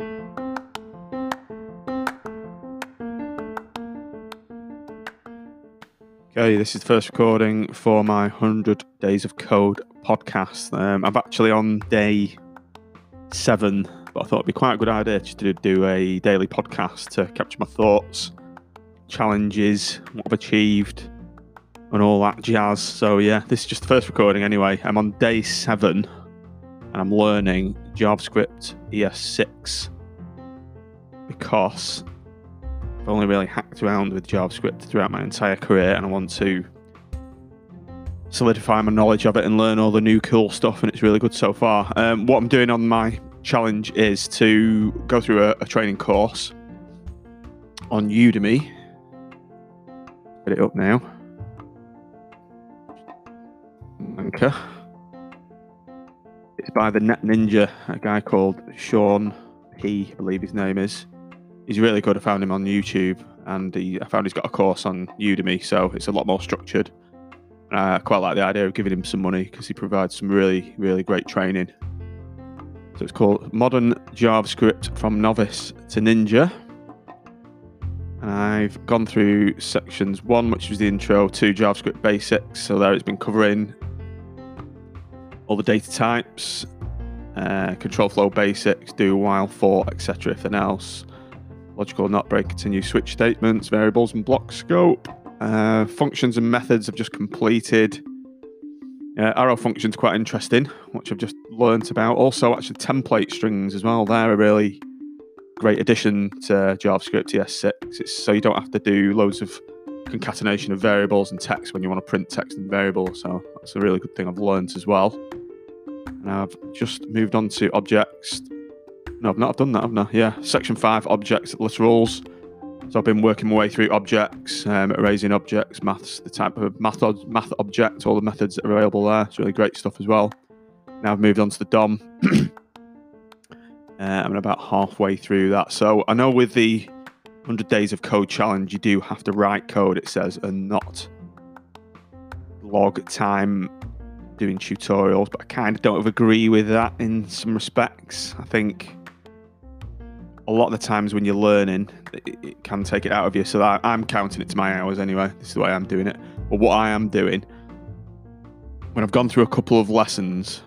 Okay, this is the first recording for my 100 Days of Code podcast. Um, I'm actually on day seven, but I thought it'd be quite a good idea to do a daily podcast to capture my thoughts, challenges, what I've achieved, and all that jazz. So, yeah, this is just the first recording anyway. I'm on day seven and I'm learning JavaScript ES6 because I've only really hacked around with JavaScript throughout my entire career and I want to solidify my knowledge of it and learn all the new cool stuff and it's really good so far. Um, what I'm doing on my challenge is to go through a, a training course on Udemy. Get it up now. Okay. By the Net Ninja, a guy called Shaun P, I believe his name is. He's really good. I found him on YouTube, and he, I found he's got a course on Udemy, so it's a lot more structured. Uh, I quite like the idea of giving him some money because he provides some really, really great training. So it's called Modern JavaScript from Novice to Ninja. And I've gone through sections one, which was the intro, to JavaScript basics. So there it's been covering all the data types, uh, control flow basics, do while for, etc. If else, logical not break continue switch statements, variables and block scope. Uh, functions and methods have just completed. Uh, arrow functions quite interesting, which I've just learnt about. Also, actually, template strings as well. They're a really great addition to JavaScript ES6. It's, so you don't have to do loads of concatenation of variables and text when you want to print text and variables. So that's a really good thing I've learnt as well. And I've just moved on to objects. No, I've not done that, haven't I? Yeah, section five, objects, literals. So I've been working my way through objects, um, erasing objects, maths, the type of math, math object, all the methods that are available there. It's really great stuff as well. Now I've moved on to the DOM. uh, I'm about halfway through that. So I know with the 100 Days of Code challenge, you do have to write code, it says, and not log time doing tutorials, but I kind of don't agree with that in some respects. I think a lot of the times when you're learning, it, it can take it out of you. So I, I'm counting it to my hours anyway. This is the way I'm doing it. But what I am doing, when I've gone through a couple of lessons,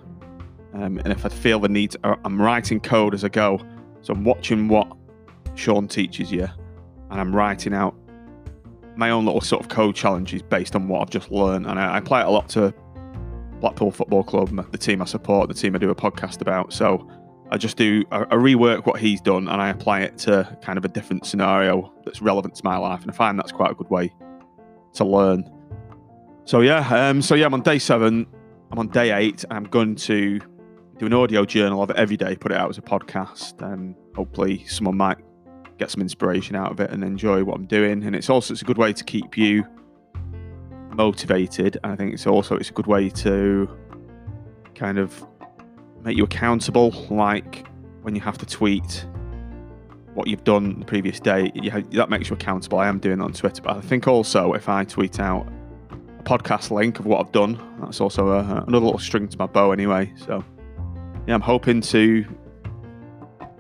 um, and if I feel the need, to, uh, I'm writing code as I go. So I'm watching what Shaun teaches you, and I'm writing out my own little sort of code challenges based on what I've just learned. And I, I apply it a lot to Blackpool Football Club, the team I support, the team I do a podcast about. So I just do I, rework what he's done and I apply it to kind of a different scenario that's relevant to my life, and I find that's quite a good way to learn. So yeah, um, so yeah, I'm on day seven. I'm on day eight. I'm going to do an audio journal of it every day, put it out as a podcast, and hopefully someone might get some inspiration out of it and enjoy what I'm doing. And it's also it's a good way to keep you motivated. And I think it's also it's a good way to kind of make you accountable. Like when you have to tweet what you've done the previous day, you, that makes you accountable. I am doing that on Twitter, but I think also if I tweet out a podcast link of what I've done, that's also a, another little string to my bow anyway. So yeah, I'm hoping to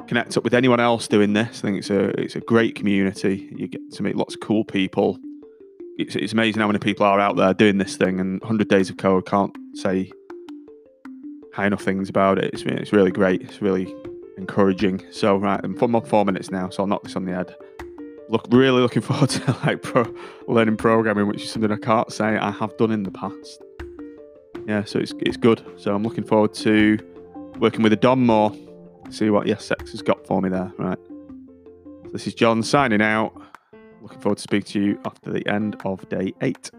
connect up with anyone else doing this. I think it's a it's a great community. You get to meet lots of cool people. It's, it's amazing how many people are out there doing this thing, and 100 Days of Code can't say high enough things about it. It's, it's really great. It's really encouraging. So right, I'm four, four minutes now, so I'll knock this on the head. Look, really looking forward to like pro, learning programming, which is something I can't say I have done in the past. Yeah, so it's it's good. So I'm looking forward to working with a DOM more. See what ES6 has got for me there. Right. This is John signing out. Looking forward to speaking to you after the end of day eight.